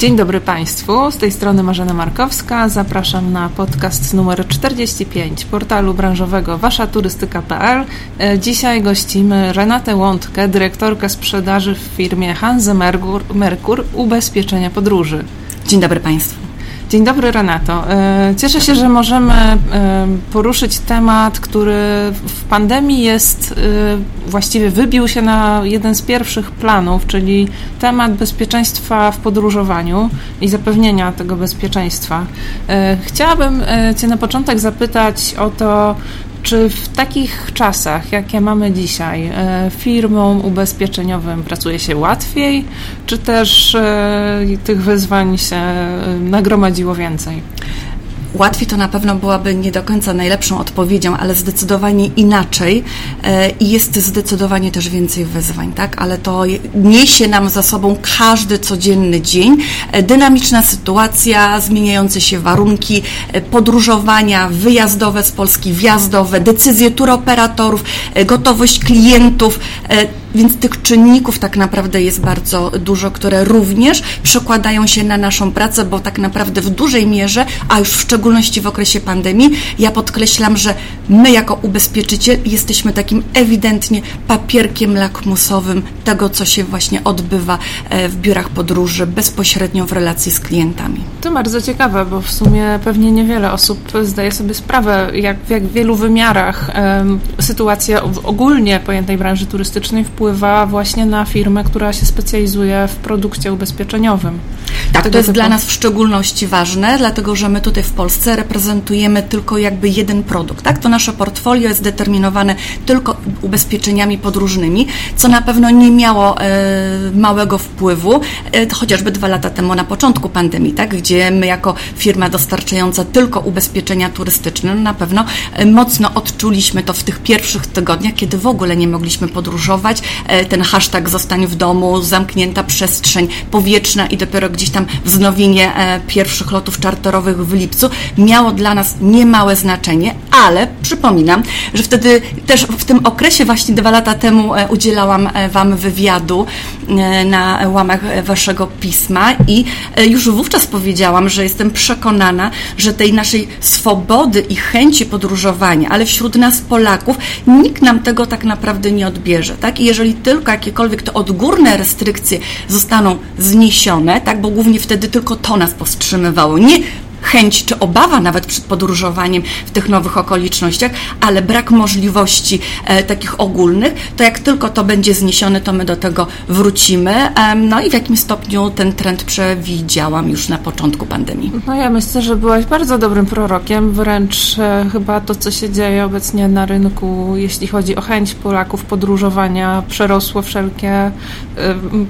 Dzień dobry Państwu, z tej strony Marzena Markowska. Zapraszam na podcast numer 45 portalu branżowego waszaturystyka.pl. Dzisiaj gościmy Renatę Łątkę, dyrektorkę sprzedaży w firmie Hanze Merkur, Merkur Ubezpieczenia Podróży. Dzień dobry Państwu. Dzień dobry Renato. E, cieszę się, że możemy e, poruszyć temat, który w pandemii jest, e, właściwie wybił się na jeden z pierwszych planów, czyli temat bezpieczeństwa w podróżowaniu i zapewnienia tego bezpieczeństwa. Chciałabym Cię na początek zapytać o to, czy w takich czasach, jakie mamy dzisiaj, e, firmom ubezpieczeniowym pracuje się łatwiej, czy też e, tych wyzwań się e, nagromadziło więcej? Łatwiej to na pewno byłaby nie do końca najlepszą odpowiedzią, ale zdecydowanie inaczej e, i jest zdecydowanie też więcej wyzwań, tak? Ale to niesie nam za sobą każdy codzienny dzień. E, dynamiczna sytuacja, zmieniające się warunki e, podróżowania, wyjazdowe z Polski, wjazdowe, decyzje turoperatorów, gotowość klientów, więc tych czynników tak naprawdę jest bardzo dużo, które również przekładają się na naszą pracę, bo tak naprawdę w dużej mierze, a już w szczególności w okresie pandemii, ja podkreślam, że my jako ubezpieczyciel jesteśmy takim ewidentnie papierkiem lakmusowym tego, co się właśnie odbywa e, w biurach podróży bezpośrednio w relacji z klientami. To bardzo ciekawe, bo w sumie pewnie niewiele osób zdaje sobie sprawę, jak w jak wielu wymiarach um, sytuacja w ogólnie pojętej branży turystycznej wpływa właśnie na firmę, która się specjalizuje w produkcie ubezpieczeniowym. Tak, to jest typu... dla nas w szczególności ważne, dlatego że my tutaj w Polsce reprezentujemy tylko jakby jeden produkt. Tak? To nasze portfolio jest determinowane tylko ubezpieczeniami podróżnymi, co na pewno nie miało e, małego wpływu, e, chociażby dwa lata temu na początku pandemii, tak? gdzie my jako firma dostarczająca tylko ubezpieczenia turystyczne, no na pewno e, mocno odczuliśmy to w tych pierwszych tygodniach, kiedy w ogóle nie mogliśmy podróżować. E, ten hashtag zostań w domu, zamknięta przestrzeń powietrzna i dopiero gdzieś tam wznowienie e, pierwszych lotów czarterowych w lipcu miało dla nas niemałe znaczenie, ale przypominam, że wtedy też w tym okresie właśnie dwa lata temu e, udzielałam Wam wywiadu na łamach Waszego pisma i już wówczas powiedziałam, że jestem przekonana, że tej naszej swobody i chęci podróżowania, ale wśród nas Polaków nikt nam tego tak naprawdę nie odbierze, tak? I jeżeli tylko jakiekolwiek te odgórne restrykcje zostaną zniesione, tak, bo głównie wtedy tylko to nas powstrzymywało. Nie chęć czy obawa nawet przed podróżowaniem w tych nowych okolicznościach, ale brak możliwości e, takich ogólnych, to jak tylko to będzie zniesione, to my do tego wrócimy. E, no i w jakim stopniu ten trend przewidziałam już na początku pandemii. No ja myślę, że byłaś bardzo dobrym prorokiem, wręcz e, chyba to, co się dzieje obecnie na rynku, jeśli chodzi o chęć Polaków podróżowania, przerosło wszelkie e,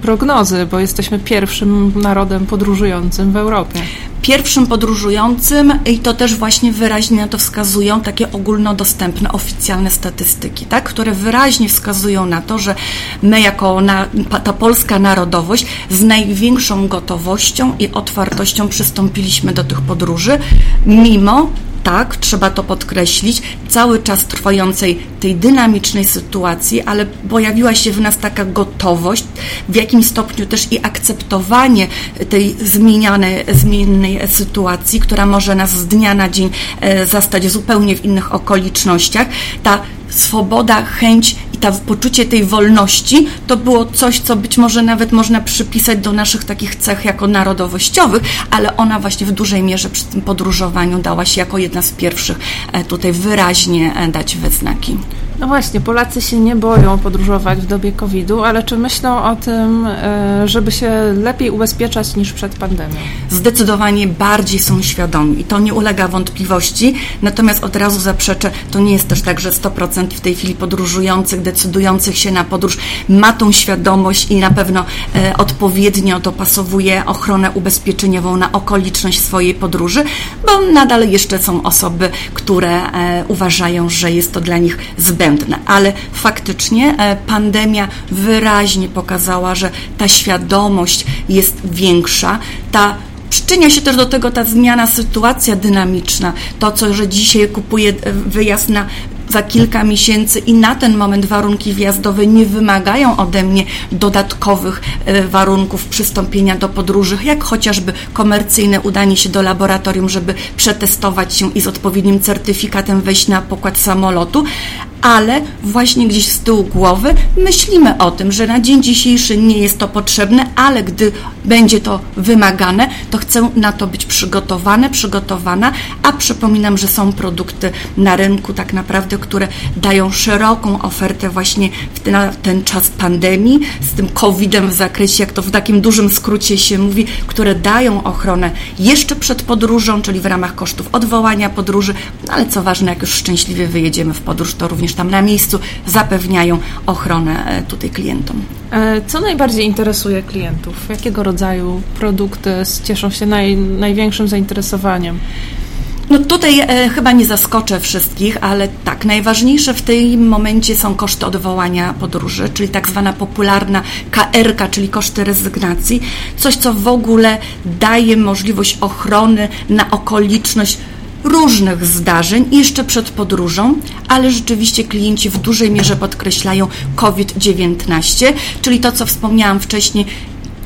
prognozy, bo jesteśmy pierwszym narodem podróżującym w Europie pierwszym podróżującym i to też właśnie wyraźnie na to wskazują takie ogólnodostępne, oficjalne statystyki, tak, które wyraźnie wskazują na to, że my jako na, ta polska narodowość z największą gotowością i otwartością przystąpiliśmy do tych podróży, mimo tak, trzeba to podkreślić, cały czas trwającej tej dynamicznej sytuacji, ale pojawiła się w nas taka gotowość, w jakim stopniu też i akceptowanie tej zmienianej, zmiennej sytuacji, która może nas z dnia na dzień e, zastać zupełnie w innych okolicznościach. Ta swoboda, chęć i ta poczucie tej wolności to było coś, co być może nawet można przypisać do naszych takich cech jako narodowościowych, ale ona właśnie w dużej mierze przy tym podróżowaniu dała się jako jedna z pierwszych e, tutaj wyraźnie e, dać we znaki. No właśnie, Polacy się nie boją podróżować w dobie COVID-u, ale czy myślą o tym, e, żeby się lepiej ubezpieczać niż przed pandemią? Zdecydowanie bardziej są świadomi i to nie ulega wątpliwości. Natomiast od razu zaprzeczę, to nie jest też tak, że 100% w tej chwili podróżujących, decydujących się na podróż ma tą świadomość i na pewno e, odpowiednio dopasowuje ochronę ubezpieczeniową na okoliczność swojej podróży, bo nadal jeszcze są osoby, które e, uważają, że jest to dla nich zbędne ale faktycznie e, pandemia wyraźnie pokazała, że ta świadomość jest większa, ta Przyczynia się też do tego ta zmiana, sytuacja dynamiczna. To, co, że dzisiaj kupuje wyjazd na za kilka miesięcy i na ten moment warunki wjazdowe nie wymagają ode mnie dodatkowych e, warunków przystąpienia do podróży, jak chociażby komercyjne udanie się do laboratorium, żeby przetestować się i z odpowiednim certyfikatem wejść na pokład samolotu, ale właśnie gdzieś z tyłu głowy myślimy o tym, że na dzień dzisiejszy nie jest to potrzebne, ale gdy będzie to wymagane, to chcę na to być przygotowane, przygotowana, a przypominam, że są produkty na rynku tak naprawdę, które dają szeroką ofertę właśnie w ten, ten czas pandemii, z tym COVID-em w zakresie, jak to w takim dużym skrócie się mówi, które dają ochronę jeszcze przed podróżą, czyli w ramach kosztów odwołania podróży, no ale co ważne, jak już szczęśliwie wyjedziemy w podróż, to również tam na miejscu zapewniają ochronę e, tutaj klientom. E, co najbardziej interesuje klientów? Jakiego rodzaju produkty cieszą się naj, największym zainteresowaniem? No tutaj e, chyba nie zaskoczę wszystkich, ale tak, najważniejsze w tym momencie są koszty odwołania podróży, czyli tak zwana popularna KRK, czyli koszty rezygnacji. Coś, co w ogóle daje możliwość ochrony na okoliczność różnych zdarzeń jeszcze przed podróżą, ale rzeczywiście klienci w dużej mierze podkreślają COVID-19, czyli to, co wspomniałam wcześniej,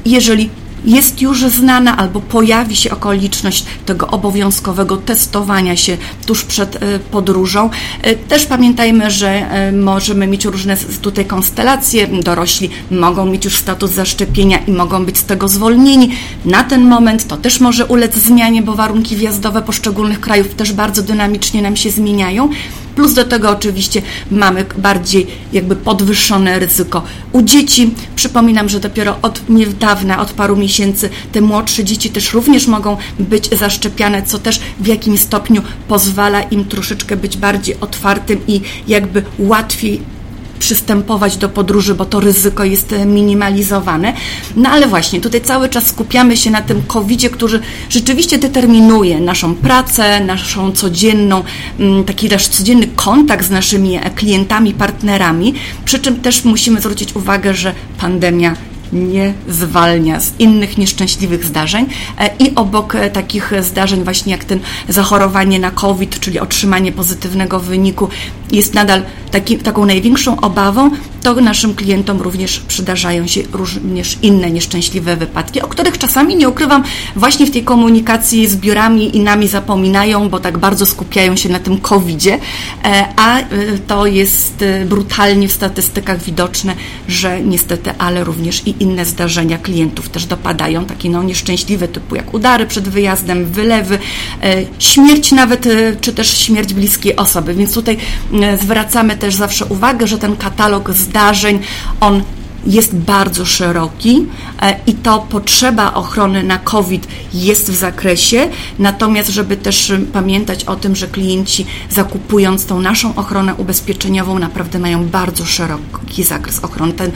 jeżeli jest już znana albo pojawi się okoliczność tego obowiązkowego testowania się tuż przed e, podróżą. E, też pamiętajmy, że e, możemy mieć różne tutaj konstelacje. Dorośli mogą mieć już status zaszczepienia i mogą być z tego zwolnieni. Na ten moment to też może ulec zmianie, bo warunki wjazdowe poszczególnych krajów też bardzo dynamicznie nam się zmieniają. Plus do tego oczywiście mamy bardziej jakby podwyższone ryzyko u dzieci. Przypominam, że dopiero od niedawna, od paru miesięcy te młodsze dzieci też również mogą być zaszczepiane, co też w jakimś stopniu pozwala im troszeczkę być bardziej otwartym i jakby łatwiej przystępować do podróży, bo to ryzyko jest e, minimalizowane. No ale właśnie, tutaj cały czas skupiamy się na tym COVID-zie, który rzeczywiście determinuje naszą pracę, naszą codzienną, mm, taki nasz codzienny kontakt z naszymi e, klientami, partnerami, przy czym też musimy zwrócić uwagę, że pandemia nie zwalnia z innych nieszczęśliwych zdarzeń e, i obok takich zdarzeń właśnie jak ten zachorowanie na COVID, czyli otrzymanie pozytywnego wyniku jest nadal taki, taką największą obawą, to naszym klientom również przydarzają się również inne nieszczęśliwe wypadki, o których czasami nie ukrywam, właśnie w tej komunikacji z biurami i nami zapominają, bo tak bardzo skupiają się na tym COVID-zie, e, a to jest brutalnie w statystykach widoczne, że niestety, ale również i inne zdarzenia klientów też dopadają, takie no nieszczęśliwe, typu jak udary przed wyjazdem, wylewy, e, śmierć nawet, e, czy też śmierć bliskiej osoby. Więc tutaj e, zwracamy też zawsze uwagę, że ten katalog zdarzeń, on jest bardzo szeroki i to potrzeba ochrony na COVID jest w zakresie, natomiast żeby też pamiętać o tym, że klienci zakupując tą naszą ochronę ubezpieczeniową naprawdę mają bardzo szeroki zakres ochrony. Ten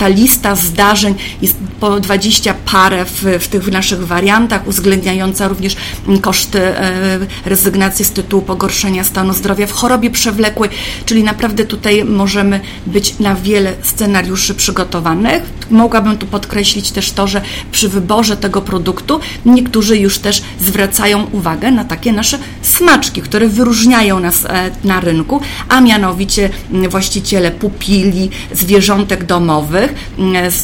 ta lista zdarzeń jest po 20 parę w, w tych naszych wariantach, uwzględniająca również koszty e, rezygnacji z tytułu pogorszenia stanu zdrowia w chorobie przewlekłej, czyli naprawdę tutaj możemy być na wiele scenariuszy przygotowanych. Mogłabym tu podkreślić też to, że przy wyborze tego produktu niektórzy już też zwracają uwagę na takie nasze smaczki, które wyróżniają nas e, na rynku, a mianowicie właściciele pupili, zwierzątek domowych,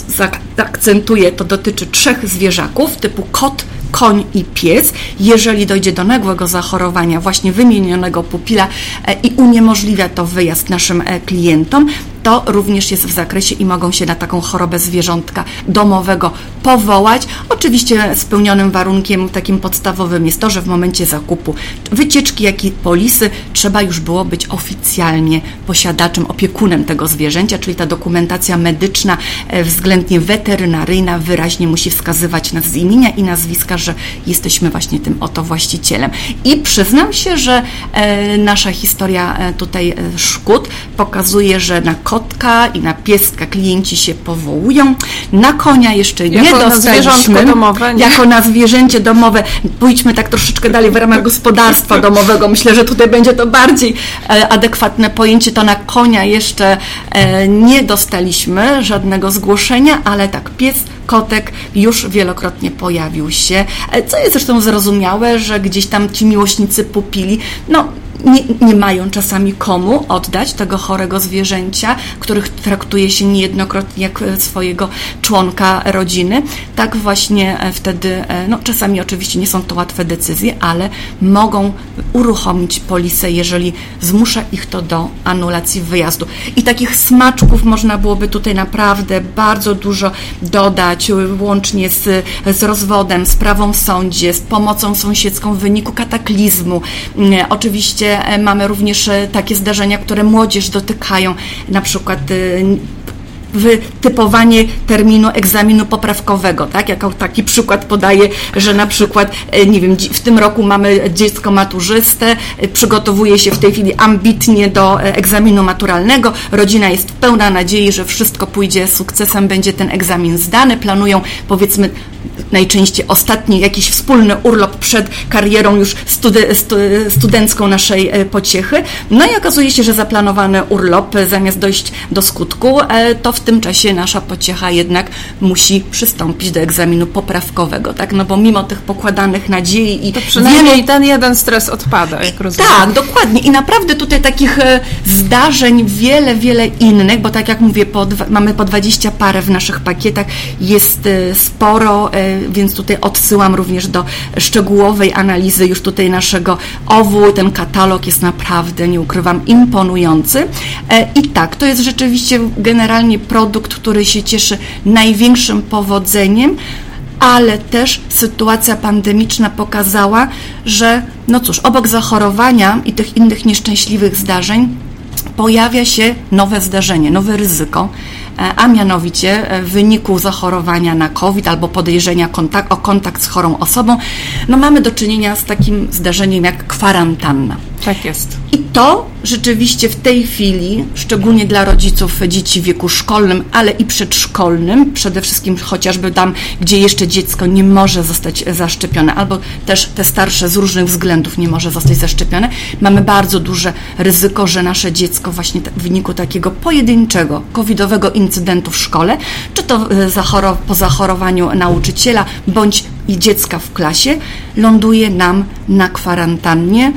Zaakcentuję, to dotyczy trzech zwierzaków typu kot, koń i pies, jeżeli dojdzie do nagłego zachorowania właśnie wymienionego pupila e, i uniemożliwia to wyjazd naszym e, klientom, to również jest w zakresie i mogą się na taką chorobę zwierzątka domowego powołać. Oczywiście spełnionym warunkiem takim podstawowym jest to, że w momencie zakupu wycieczki, jak i polisy trzeba już było być oficjalnie posiadaczem, opiekunem tego zwierzęcia, czyli ta dokumentacja medyczna e, względnie weterynaryjna wyraźnie musi wskazywać nas z imienia i nazwiska, że jesteśmy właśnie tym oto właścicielem. I przyznam się, że e, nasza historia e, tutaj szkód pokazuje, że na kotka i na pieska klienci się powołują. Na konia jeszcze jako nie dostaliśmy. Domowe, nie? Jako na zwierzęcie domowe. Pójdźmy tak troszeczkę dalej w ramach gospodarstwa domowego. Myślę, że tutaj będzie to bardziej e, adekwatne pojęcie. To na konia jeszcze e, nie dostaliśmy żadnego zgłoszenia, ale tak, pies kotek już wielokrotnie pojawił się, e, co jest zresztą zrozumiałe, że gdzieś tam ci miłośnicy pupili, no nie, nie mają czasami komu oddać tego chorego zwierzęcia, których traktuje się niejednokrotnie jak swojego członka rodziny, tak właśnie wtedy, no czasami oczywiście nie są to łatwe decyzje, ale mogą uruchomić polisę, jeżeli zmusza ich to do anulacji wyjazdu. I takich smaczków można byłoby tutaj naprawdę bardzo dużo dodać, łącznie z, z rozwodem, sprawą w sądzie, z pomocą sąsiedzką w wyniku kataklizmu. Mm, oczywiście e, mamy również e, takie zdarzenia, które młodzież dotykają, na przykład e, wytypowanie terminu egzaminu poprawkowego, tak? Jako taki przykład podaję, że na przykład, e, nie wiem, w tym roku mamy dziecko maturzystę, e, przygotowuje się w tej chwili ambitnie do e, egzaminu maturalnego, rodzina jest pełna nadziei, że wszystko pójdzie sukcesem, będzie ten egzamin zdany, planują powiedzmy najczęściej ostatni jakiś wspólny urlop przed karierą już studencką naszej pociechy. No i okazuje się, że zaplanowany urlop zamiast dojść do skutku, to w tym czasie nasza pociecha jednak musi przystąpić do egzaminu poprawkowego, tak? No bo mimo tych pokładanych nadziei i to przynajmniej wiele... ten jeden stres odpada, jak rozumiem. Tak, dokładnie. I naprawdę tutaj takich e, zdarzeń wiele, wiele innych, bo tak jak mówię, po, mamy po 20 parę w naszych pakietach, jest e, sporo, e, więc tutaj odsyłam również do szczegółowej analizy już tutaj naszego OWU. Ten katalog jest naprawdę, nie ukrywam, imponujący. I tak, to jest rzeczywiście generalnie produkt, który się cieszy największym powodzeniem, ale też sytuacja pandemiczna pokazała, że no cóż, obok zachorowania i tych innych nieszczęśliwych zdarzeń pojawia się nowe zdarzenie, nowe ryzyko, e, a mianowicie e, w wyniku zachorowania na COVID albo podejrzenia kontakt, o kontakt z chorą osobą, no mamy do czynienia z takim zdarzeniem jak kwarantanna. Tak jest. I to rzeczywiście w tej chwili, szczególnie dla rodziców dzieci w wieku szkolnym, ale i przedszkolnym, przede wszystkim chociażby tam, gdzie jeszcze dziecko nie może zostać zaszczepione, albo też te starsze z różnych względów nie może zostać zaszczepione, mamy bardzo duże ryzyko, że nasze dziecko właśnie w wyniku takiego pojedynczego covidowego incydentu w szkole, czy to e, po zachorowaniu nauczyciela, bądź dziecka w klasie, ląduje nam na kwarantannie,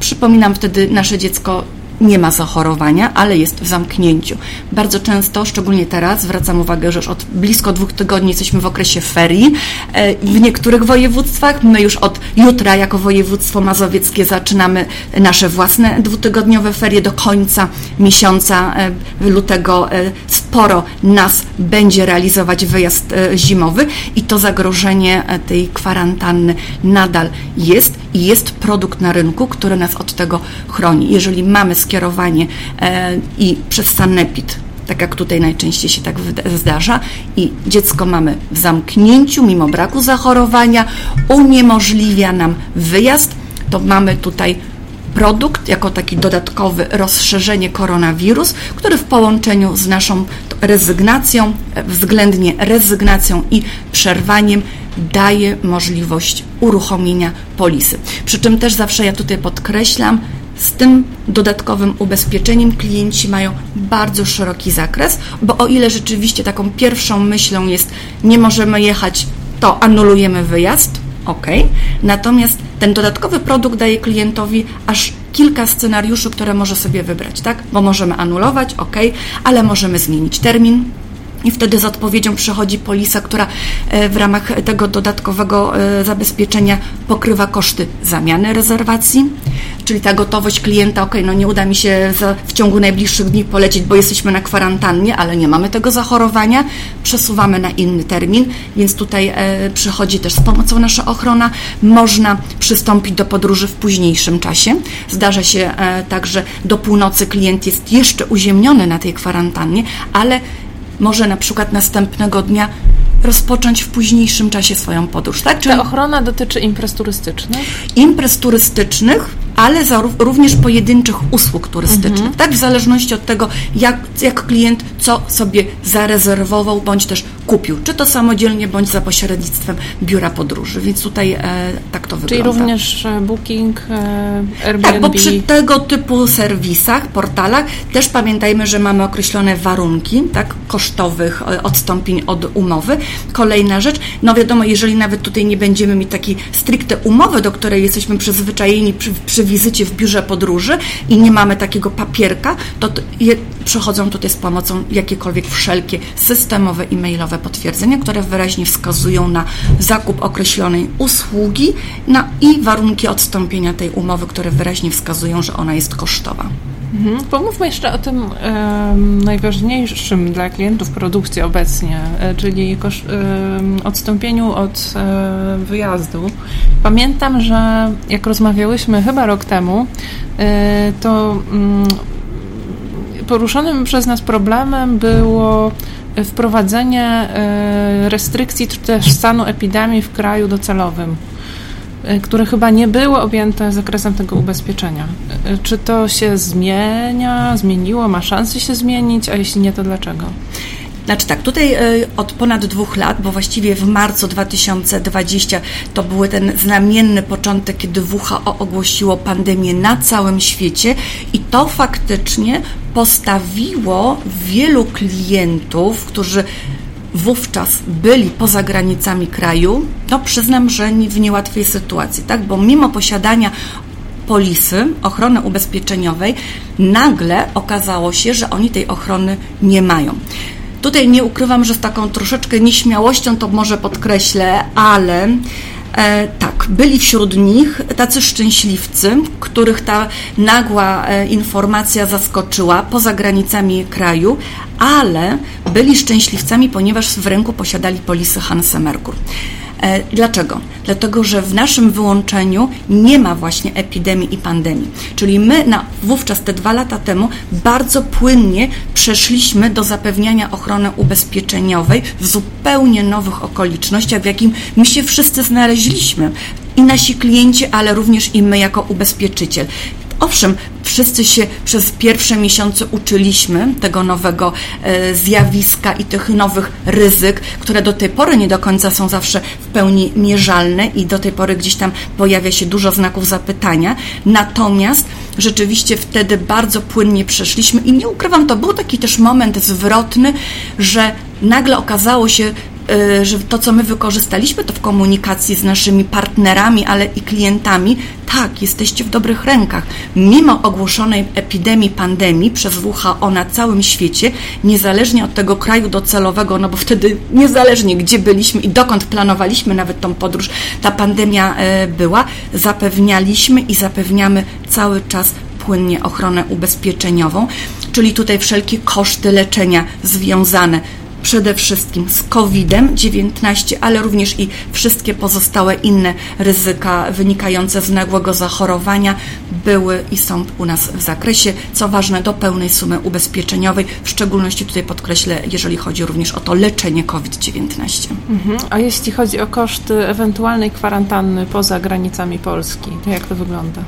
Przypominam wtedy, nasze dziecko nie ma zachorowania, ale jest w zamknięciu. Bardzo często, szczególnie teraz, zwracam uwagę, że już od blisko dwóch tygodni jesteśmy w okresie ferii e, w niektórych województwach. My już od jutra, jako województwo mazowieckie, zaczynamy nasze własne dwutygodniowe ferie do końca miesiąca e, lutego. E, sporo nas będzie realizować wyjazd zimowy i to zagrożenie tej kwarantanny nadal jest i jest produkt na rynku, który nas od tego chroni. Jeżeli mamy skierowanie e, i przez sanepid tak jak tutaj najczęściej się tak zdarza, i dziecko mamy w zamknięciu, mimo braku zachorowania, uniemożliwia nam wyjazd, to mamy tutaj produkt jako taki dodatkowy rozszerzenie koronawirus, który w połączeniu z naszą rezygnacją, względnie rezygnacją i przerwaniem daje możliwość uruchomienia polisy. Przy czym też zawsze ja tutaj podkreślam, z tym dodatkowym ubezpieczeniem klienci mają bardzo szeroki zakres, bo o ile rzeczywiście taką pierwszą myślą jest nie możemy jechać, to anulujemy wyjazd, ok. Natomiast ten dodatkowy produkt daje klientowi aż kilka scenariuszy, które może sobie wybrać, tak? Bo możemy anulować, ok, ale możemy zmienić termin, i wtedy z odpowiedzią przychodzi polisa, która e, w ramach tego dodatkowego e, zabezpieczenia pokrywa koszty zamiany rezerwacji, czyli ta gotowość klienta, ok, no nie uda mi się w ciągu najbliższych dni polecieć, bo jesteśmy na kwarantannie, ale nie mamy tego zachorowania, przesuwamy na inny termin, więc tutaj e, przychodzi też z pomocą nasza ochrona. Można przystąpić do podróży w późniejszym czasie. Zdarza się tak, że do północy klient jest jeszcze uziemniony na tej kwarantannie, ale może na przykład następnego dnia rozpocząć w późniejszym czasie swoją podróż. Tak? Czyli Ta ochrona dotyczy imprez turystycznych? Imprez turystycznych, ale za, również pojedynczych usług turystycznych, mhm. tak? W zależności od tego, jak, jak klient co sobie zarezerwował, bądź też kupił, czy to samodzielnie, bądź za pośrednictwem biura podróży, więc tutaj e, tak to Czyli wygląda. Czyli również e, Booking, e, Airbnb? Tak, bo przy tego typu serwisach, portalach też pamiętajmy, że mamy określone warunki, tak, kosztowych e, odstąpień od umowy. Kolejna rzecz, no wiadomo, jeżeli nawet tutaj nie będziemy mieć takiej stricte umowy, do której jesteśmy przyzwyczajeni przy, przy wizycie w biurze podróży i nie mamy takiego papierka, to je, przychodzą tutaj z pomocą jakiekolwiek wszelkie systemowe e-mailowe potwierdzenia, które wyraźnie wskazują na zakup określonej usługi na, i warunki odstąpienia tej umowy, które wyraźnie wskazują, że ona jest kosztowa. Mhm. Pomówmy jeszcze o tym najważniejszym dla klientów produkcji obecnie, e, czyli kosz, odstąpieniu od e, wyjazdu. Pamiętam, że jak rozmawiałyśmy chyba rok temu, e, to mm, poruszonym przez nas problemem było wprowadzenie restrykcji czy też stanu epidemii w kraju docelowym. E, które chyba nie były objęte zakresem tego ubezpieczenia. E, czy to się zmienia, zmieniło, ma szansę się zmienić, a jeśli nie, to dlaczego? Znaczy tak, tutaj e, od ponad dwóch lat, bo właściwie w marcu 2020 to był ten znamienny początek, kiedy WHO ogłosiło pandemię na całym świecie i to faktycznie postawiło wielu klientów, którzy wówczas byli poza granicami kraju, to przyznam, że w niełatwej sytuacji, tak? Bo mimo posiadania polisy, ochrony ubezpieczeniowej, nagle okazało się, że oni tej ochrony nie mają. Tutaj nie ukrywam, że z taką troszeczkę nieśmiałością to może podkreślę, ale E, tak, byli wśród nich tacy szczęśliwcy, których ta nagła e, informacja zaskoczyła poza granicami kraju, ale byli szczęśliwcami, ponieważ w ręku posiadali polisy Hanse Merkur. E, dlaczego? Dlatego, że w naszym wyłączeniu nie ma właśnie epidemii i pandemii. Czyli my na, wówczas te dwa lata temu bardzo płynnie przeszliśmy do zapewniania ochrony ubezpieczeniowej w zupełnie nowych okolicznościach, w jakim my się wszyscy znaleźliśmy i nasi klienci, ale również i my jako ubezpieczyciel. Owszem, wszyscy się przez pierwsze miesiące uczyliśmy tego nowego e, zjawiska i tych nowych ryzyk, które do tej pory nie do końca są zawsze w pełni mierzalne i do tej pory gdzieś tam pojawia się dużo znaków zapytania. Natomiast rzeczywiście wtedy bardzo płynnie przeszliśmy i nie ukrywam, to był taki też moment zwrotny, że nagle okazało się, że to, co my wykorzystaliśmy, to w komunikacji z naszymi partnerami, ale i klientami, tak, jesteście w dobrych rękach. Mimo ogłoszonej epidemii, pandemii przez WHO na całym świecie, niezależnie od tego kraju docelowego, no bo wtedy niezależnie gdzie byliśmy i dokąd planowaliśmy nawet tą podróż, ta pandemia y, była, zapewnialiśmy i zapewniamy cały czas płynnie ochronę ubezpieczeniową, czyli tutaj wszelkie koszty leczenia związane przede wszystkim z COVID-19, ale również i wszystkie pozostałe inne ryzyka wynikające z nagłego zachorowania były i są u nas w zakresie, co ważne, do pełnej sumy ubezpieczeniowej, w szczególności tutaj podkreślę, jeżeli chodzi również o to leczenie COVID-19. Mhm. A jeśli chodzi o koszty ewentualnej kwarantanny poza granicami Polski, to jak to wygląda?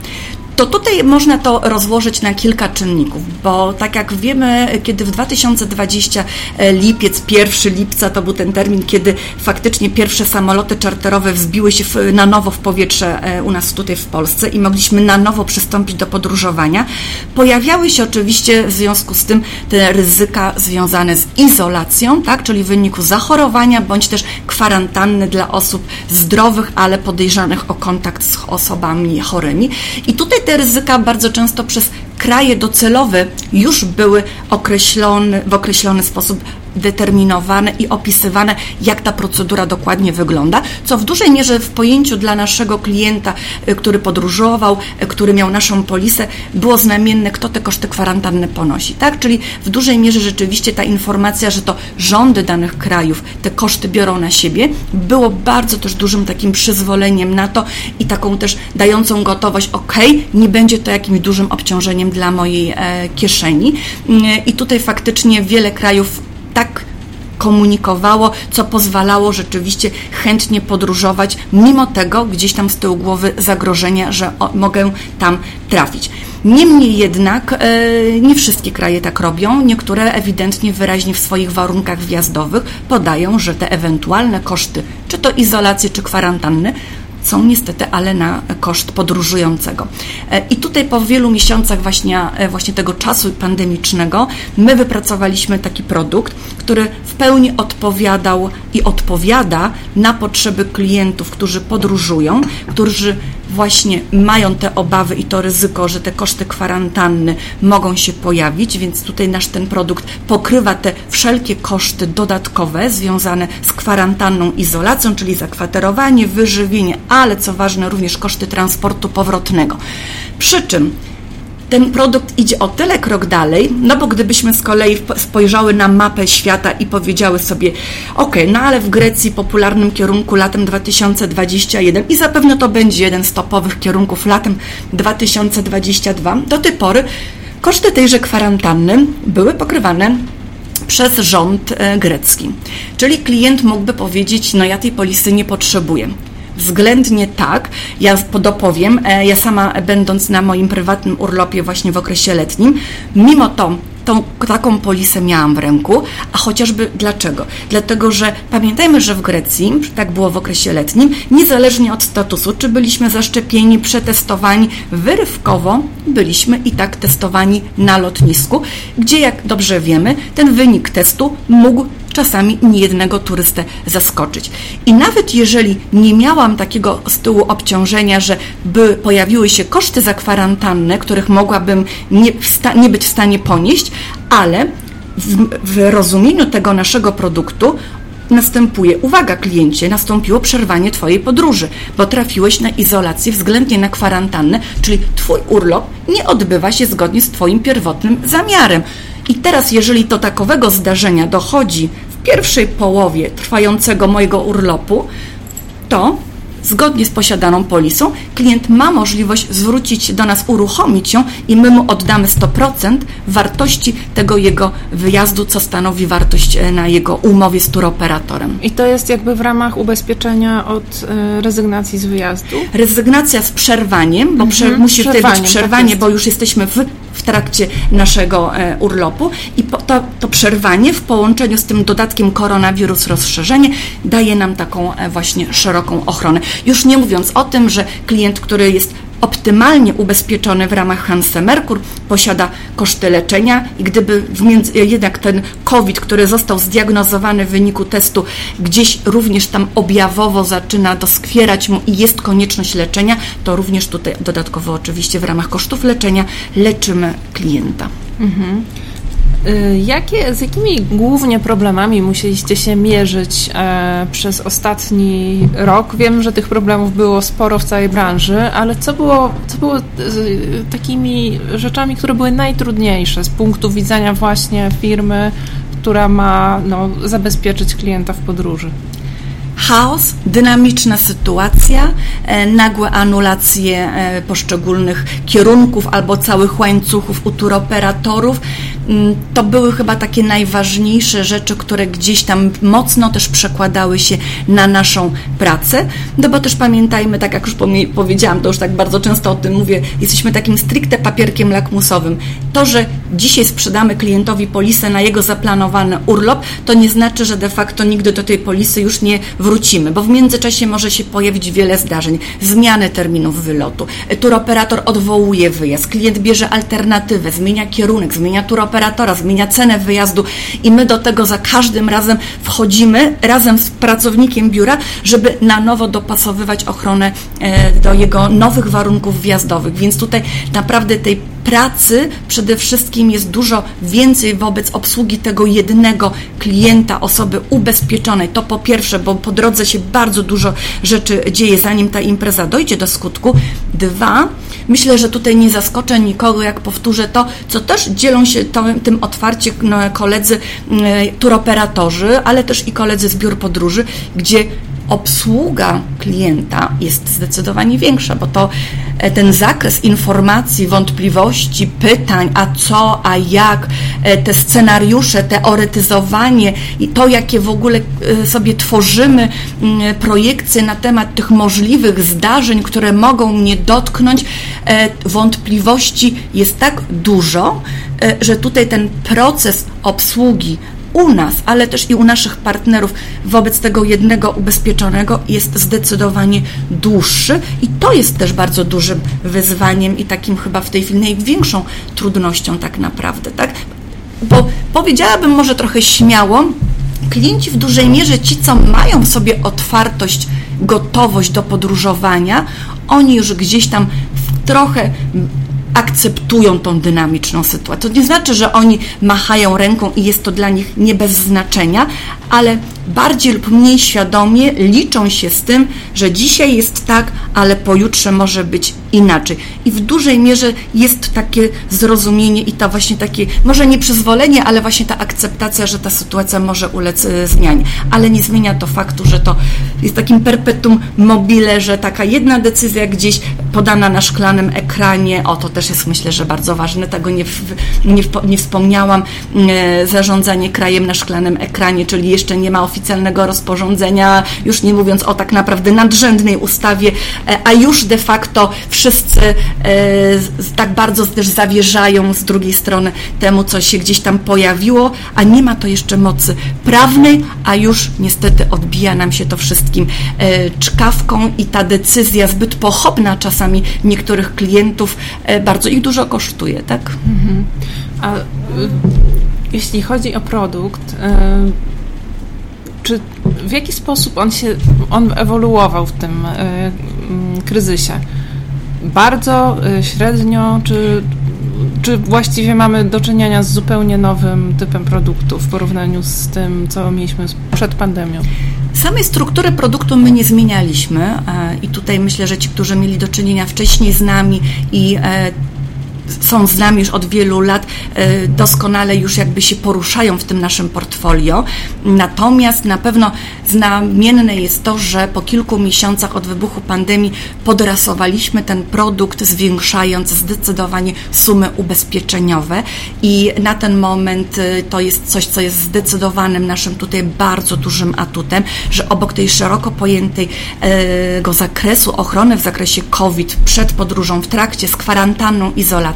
To tutaj można to rozłożyć na kilka czynników, bo tak jak wiemy, kiedy w 2020 e, lipiec, 1 lipca to był ten termin, kiedy faktycznie pierwsze samoloty czarterowe wzbiły się na nowo w powietrze e, u nas tutaj w Polsce i mogliśmy na nowo przystąpić do podróżowania, pojawiały się oczywiście w związku z tym te ryzyka związane z izolacją, tak, czyli w wyniku zachorowania bądź też kwarantanny dla osób zdrowych, ale podejrzanych o kontakt z osobami chorymi. I tutaj ryzyka bardzo często przez kraje docelowe już były określone, w określony sposób determinowane i opisywane, jak ta procedura dokładnie wygląda, co w dużej mierze w pojęciu dla naszego klienta, y, który podróżował, y, który miał naszą polisę, było znamienne, kto te koszty kwarantanny ponosi. Tak? Czyli w dużej mierze rzeczywiście ta informacja, że to rządy danych krajów te koszty biorą na siebie, było bardzo też dużym takim przyzwoleniem na to i taką też dającą gotowość, ok, nie będzie to jakimś dużym obciążeniem dla mojej e, kieszeni. Y, I tutaj faktycznie wiele krajów tak komunikowało, co pozwalało rzeczywiście chętnie podróżować, mimo tego gdzieś tam z tyłu głowy zagrożenia, że mogę tam trafić. Niemniej jednak e, nie wszystkie kraje tak robią. Niektóre ewidentnie wyraźnie w swoich warunkach wjazdowych podają, że te ewentualne koszty, czy to izolacji, czy kwarantanny, są niestety, ale na koszt podróżującego. E, I tutaj po wielu miesiącach właśnie, e, właśnie tego czasu pandemicznego my wypracowaliśmy taki produkt, który w pełni odpowiadał i odpowiada na potrzeby klientów, którzy podróżują, którzy właśnie mają te obawy i to ryzyko, że te koszty kwarantanny mogą się pojawić, więc tutaj nasz ten produkt pokrywa te wszelkie koszty dodatkowe związane z kwarantanną, izolacją, czyli zakwaterowanie, wyżywienie, ale co ważne również koszty transportu powrotnego. Przy czym ten produkt idzie o tyle krok dalej, no bo gdybyśmy z kolei spojrzały na mapę świata i powiedziały sobie, ok, no ale w Grecji popularnym kierunku latem 2021 i zapewne to będzie jeden z topowych kierunków latem 2022, do tej pory koszty tejże kwarantanny były pokrywane przez rząd e, grecki. Czyli klient mógłby powiedzieć, no ja tej polisy nie potrzebuję. Względnie tak. Ja podopowiem, e, ja sama będąc na moim prywatnym urlopie właśnie w okresie letnim, mimo to tą, taką polisę miałam w ręku, a chociażby dlaczego? Dlatego, że pamiętajmy, że w Grecji, tak było w okresie letnim, niezależnie od statusu, czy byliśmy zaszczepieni, przetestowani, wyrywkowo byliśmy i tak testowani na lotnisku, gdzie jak dobrze wiemy, ten wynik testu mógł czasami niejednego turystę zaskoczyć. I nawet jeżeli nie miałam takiego z tyłu obciążenia, że by pojawiły się koszty za kwarantannę, których mogłabym nie, nie być w stanie ponieść, ale w, w rozumieniu tego naszego produktu następuje, uwaga kliencie, nastąpiło przerwanie Twojej podróży, bo trafiłeś na izolację względnie na kwarantannę, czyli Twój urlop nie odbywa się zgodnie z Twoim pierwotnym zamiarem. I teraz, jeżeli do takowego zdarzenia dochodzi pierwszej połowie trwającego mojego urlopu, to zgodnie z posiadaną polisą, klient ma możliwość zwrócić do nas, uruchomić ją i my mu oddamy 100% wartości tego jego wyjazdu, co stanowi wartość e, na jego umowie z turoperatorem. I to jest jakby w ramach ubezpieczenia od e, rezygnacji z wyjazdu? Rezygnacja z przerwaniem, bo mhm, musi wtedy być tak przerwanie, tak bo już jesteśmy w w trakcie naszego e, urlopu i to, to przerwanie w połączeniu z tym dodatkiem koronawirus rozszerzenie daje nam taką właśnie szeroką ochronę. Już nie mówiąc o tym, że klient, który jest optymalnie ubezpieczony w ramach Hanse Merkur, posiada koszty leczenia i gdyby jednak ten COVID, który został zdiagnozowany w wyniku testu, gdzieś również tam objawowo zaczyna doskwierać mu i jest konieczność leczenia, to również tutaj dodatkowo oczywiście w ramach kosztów leczenia leczymy klienta. Mhm. Y, jakie, z jakimi głównie problemami musieliście się mierzyć e, przez ostatni rok? Wiem, że tych problemów było sporo w całej branży, ale co było, co było e, takimi rzeczami, które były najtrudniejsze z punktu widzenia właśnie firmy, która ma no, zabezpieczyć klienta w podróży? Chaos, dynamiczna sytuacja, e, nagłe anulacje e, poszczególnych kierunków albo całych łańcuchów u turoperatorów. Mm, to były chyba takie najważniejsze rzeczy, które gdzieś tam mocno też przekładały się na naszą pracę. No bo też pamiętajmy, tak jak już powiedziałam, to już tak bardzo często o tym mówię, jesteśmy takim stricte papierkiem lakmusowym. To, że dzisiaj sprzedamy klientowi polisę na jego zaplanowany urlop, to nie znaczy, że de facto nigdy do tej polisy już nie wrócimy, bo w międzyczasie może się pojawić wiele zdarzeń, zmiany terminów wylotu. Turoperator odwołuje wyjazd, klient bierze alternatywę, zmienia kierunek, zmienia turoperatora, zmienia cenę wyjazdu i my do tego za każdym razem wchodzimy razem z pracownikiem biura, żeby na nowo dopasowywać ochronę e, do jego nowych warunków wjazdowych. Więc tutaj naprawdę tej pracy przede wszystkim jest dużo więcej wobec obsługi tego jednego klienta, osoby ubezpieczonej. To po pierwsze, bo po drodze się bardzo dużo rzeczy dzieje, zanim ta impreza dojdzie do skutku. Dwa, myślę, że tutaj nie zaskoczę nikogo, jak powtórzę to, co też dzielą się to, tym otwarcie no, koledzy y, turoperatorzy, ale też i koledzy z biur podróży, gdzie obsługa klienta jest zdecydowanie większa, bo to e, ten zakres informacji, wątpliwości, pytań, a co, a jak, e, te scenariusze, teoretyzowanie i to, jakie w ogóle e, sobie tworzymy mm, projekcje na temat tych możliwych zdarzeń, które mogą mnie dotknąć, wątpliwości jest tak dużo, że tutaj ten proces obsługi u nas, ale też i u naszych partnerów wobec tego jednego ubezpieczonego jest zdecydowanie dłuższy i to jest też bardzo dużym wyzwaniem i takim chyba w tej chwili największą trudnością tak naprawdę, tak? Bo powiedziałabym może trochę śmiało, klienci w dużej mierze ci, co mają w sobie otwartość gotowość do podróżowania, oni już gdzieś tam trochę akceptują tą dynamiczną sytuację. To nie znaczy, że oni machają ręką i jest to dla nich nie bez znaczenia, ale bardziej lub mniej świadomie liczą się z tym, że dzisiaj jest tak, ale pojutrze może być inaczej. I w dużej mierze jest takie zrozumienie i ta właśnie takie, może nie przyzwolenie, ale właśnie ta akceptacja, że ta sytuacja może ulec e, zmianie. Ale nie zmienia to faktu, że to jest takim perpetuum mobile, że taka jedna decyzja gdzieś podana na szklanym ekranie, o to też jest myślę, że bardzo ważne, tego nie, nie, nie wspomniałam, e, zarządzanie krajem na szklanym ekranie, czyli jeszcze nie ma oficjalnego rozporządzenia, już nie mówiąc o tak naprawdę nadrzędnej ustawie, e, a już de facto wszyscy e, tak bardzo też zawierzają z drugiej strony temu, co się gdzieś tam pojawiło, a nie ma to jeszcze mocy prawnej, a już niestety odbija nam się to wszystkim czkawką i ta decyzja zbyt pochopna czasami niektórych klientów bardzo ich dużo kosztuje, tak? Mhm. A jeśli chodzi o produkt, czy w jaki sposób on się, on ewoluował w tym y, kryzysie? Bardzo, y, średnio, czy, czy właściwie mamy do czynienia z zupełnie nowym typem produktu w porównaniu z tym, co mieliśmy przed pandemią? Samej struktury produktu my nie zmienialiśmy i tutaj myślę, że ci, którzy mieli do czynienia wcześniej z nami i e, są z nami już od wielu lat, e, doskonale już jakby się poruszają w tym naszym portfolio. Natomiast na pewno znamienne jest to, że po kilku miesiącach od wybuchu pandemii podrasowaliśmy ten produkt, zwiększając zdecydowanie sumy ubezpieczeniowe i na ten moment e, to jest coś, co jest zdecydowanym naszym tutaj bardzo dużym atutem, że obok tej szeroko pojętego e, zakresu ochrony w zakresie COVID przed podróżą, w trakcie, z kwarantanną, izolacją,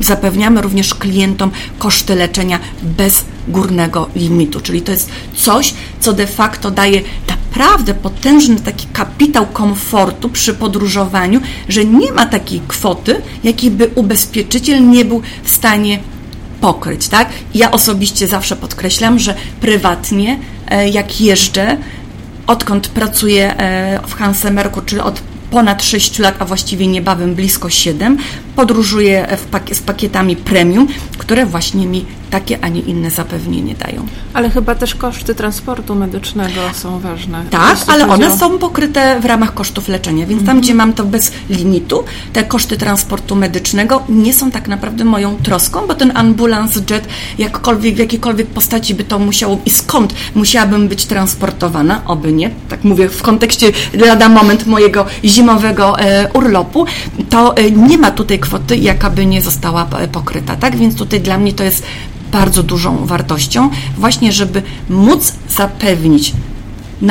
zapewniamy również klientom koszty leczenia bez górnego limitu, czyli to jest coś, co de facto daje naprawdę potężny taki kapitał komfortu przy podróżowaniu, że nie ma takiej kwoty, jakiej by ubezpieczyciel nie był w stanie pokryć, tak? Ja osobiście zawsze podkreślam, że prywatnie, e, jak jeżdżę, odkąd pracuję e, w Hansemerku, czyli od ponad 6 lat, a właściwie niebawem blisko 7, podróżuję z pakietami premium, które właśnie mi takie, a nie inne zapewnienie dają. Ale chyba też koszty transportu medycznego są ważne. Tak, ale one o... są pokryte w ramach kosztów leczenia, więc tam, gdzie mam to bez limitu, te koszty transportu medycznego nie są tak naprawdę moją troską, bo ten ambulans, jet, jakkolwiek, w jakiejkolwiek postaci by to musiało i skąd musiałabym być transportowana, oby nie, tak mówię w kontekście lada moment mojego zimowego e, urlopu, to e, nie ma tutaj kwoty, jaka by nie została e, pokryta, tak? Więc tutaj dla mnie to jest bardzo dużą wartością, właśnie żeby móc zapewnić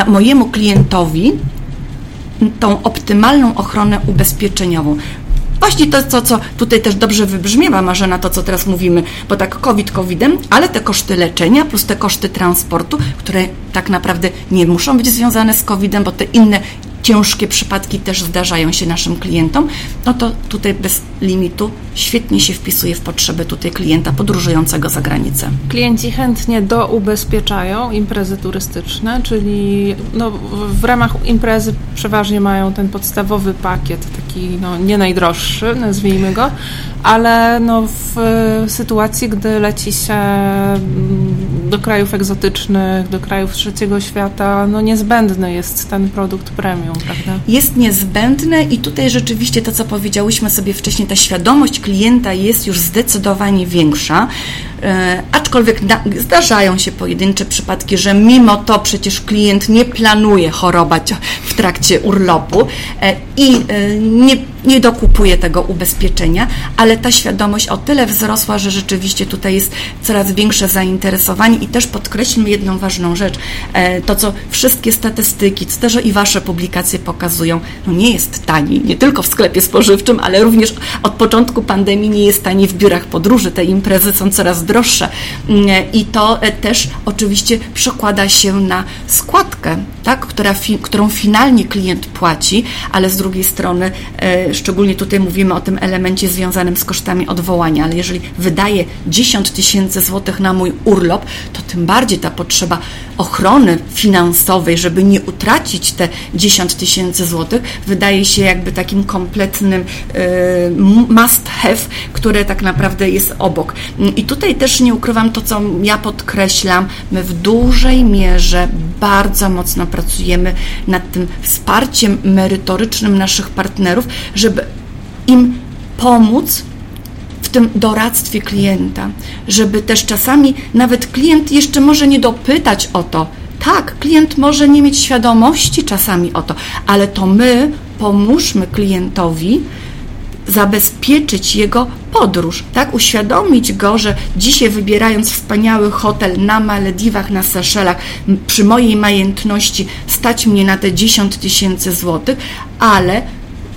mojemu klientowi tą optymalną ochronę ubezpieczeniową. Właśnie to, co, co tutaj też dobrze wybrzmiewa, Marzena, to co teraz mówimy, bo tak COVID COVIDem, ale te koszty leczenia plus te koszty transportu, które tak naprawdę nie muszą być związane z COVIDem, bo te inne ciężkie przypadki też zdarzają się naszym klientom, no to tutaj bez limitu świetnie się wpisuje w potrzeby tutaj klienta podróżującego za granicę. Klienci chętnie doubezpieczają imprezy turystyczne, czyli no, w ramach imprezy przeważnie mają ten podstawowy pakiet, taki no, nie najdroższy, nazwijmy go, ale no, w sytuacji, gdy leci się mm, do krajów egzotycznych, do krajów trzeciego świata, no niezbędny jest ten produkt premium, prawda? Jest niezbędny i tutaj rzeczywiście to, co powiedziałyśmy sobie wcześniej, ta świadomość klienta jest już zdecydowanie większa. E, aczkolwiek zdarzają się pojedyncze przypadki, że mimo to przecież klient nie planuje chorować w trakcie urlopu e, i e, nie, nie dokupuje tego ubezpieczenia, ale ta świadomość o tyle wzrosła, że rzeczywiście tutaj jest coraz większe zainteresowanie i też podkreślmy jedną ważną rzecz. To, co wszystkie statystyki, co też i Wasze publikacje pokazują, no nie jest tani, nie tylko w sklepie spożywczym, ale również od początku pandemii nie jest tani w biurach podróży. Te imprezy są coraz. Mm, I to też oczywiście przekłada się na składkę, tak, która którą finalnie klient płaci, ale z drugiej strony, szczególnie tutaj mówimy o tym elemencie związanym z kosztami odwołania, ale jeżeli wydaje 10 tysięcy złotych na mój urlop, to tym bardziej ta potrzeba ochrony finansowej, żeby nie utracić te 10 tysięcy złotych, wydaje się jakby takim kompletnym y, must have, które tak naprawdę jest obok. I tutaj też nie ukrywam to, co ja podkreślam, my w dużej mierze bardzo mocno pracujemy nad tym wsparciem merytorycznym naszych partnerów, żeby im pomóc tym doradztwie klienta, żeby też czasami nawet klient jeszcze może nie dopytać o to. Tak, klient może nie mieć świadomości czasami o to, ale to my pomóżmy klientowi zabezpieczyć jego podróż, tak? Uświadomić go, że dzisiaj wybierając wspaniały hotel na Malediwach, na Seszelach, przy mojej majętności stać mnie na te 10 tysięcy złotych, ale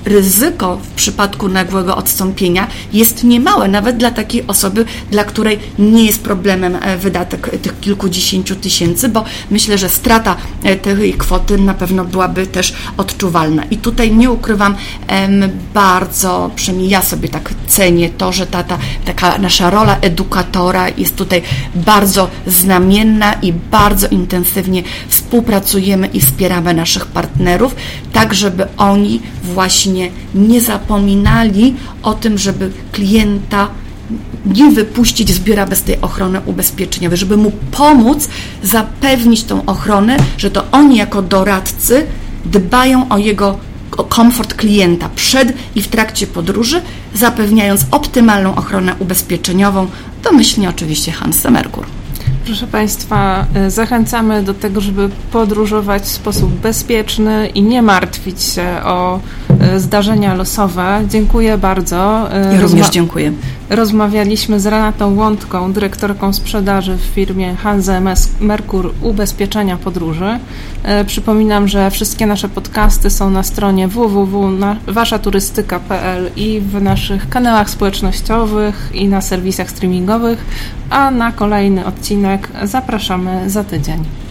ryzyko w przypadku nagłego odstąpienia jest niemałe, nawet dla takiej osoby, dla której nie jest problemem e, wydatek tych kilkudziesięciu tysięcy, bo myślę, że strata e, tej kwoty na pewno byłaby też odczuwalna. I tutaj nie ukrywam, bardzo, przynajmniej ja sobie tak cenię to, że ta, ta taka nasza rola edukatora jest tutaj bardzo znamienna i bardzo intensywnie współpracujemy i wspieramy naszych partnerów, tak żeby oni właśnie nie zapominali o tym, żeby klienta nie wypuścić z biura bez tej ochrony ubezpieczeniowej, żeby mu pomóc zapewnić tą ochronę, że to oni jako doradcy dbają o jego komfort klienta przed i w trakcie podróży, zapewniając optymalną ochronę ubezpieczeniową, domyślnie oczywiście Hans Merkur. Proszę Państwa, e, zachęcamy do tego, żeby podróżować w sposób bezpieczny i nie martwić się o zdarzenia losowe. Dziękuję bardzo. E, ja również dziękuję. Rozmawialiśmy z Renatą Łądką, dyrektorką sprzedaży w firmie Hanze Merkur Ubezpieczenia Podróży. Przypominam, że wszystkie nasze podcasty są na stronie www.waszaturystyka.pl i w naszych kanałach społecznościowych i na serwisach streamingowych, a na kolejny odcinek zapraszamy za tydzień.